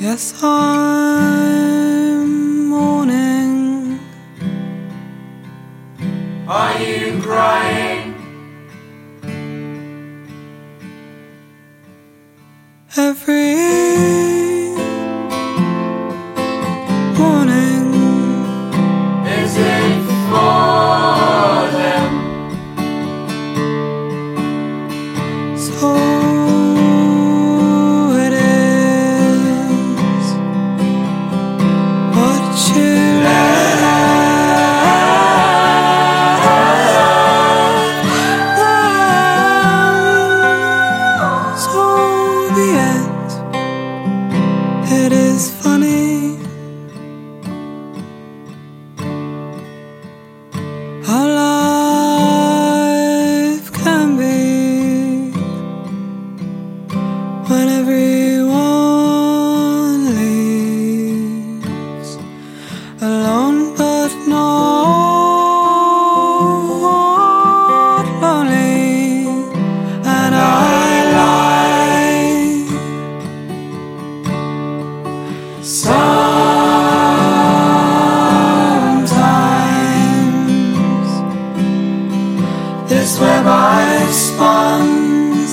Yes, I'm mourning. Are you crying? Alone but not lonely. And I lie sometimes. This web I spun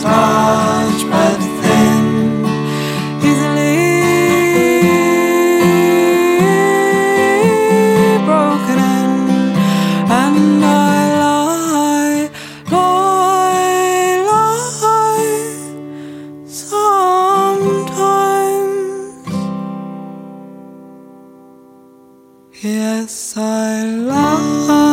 Yes, I love.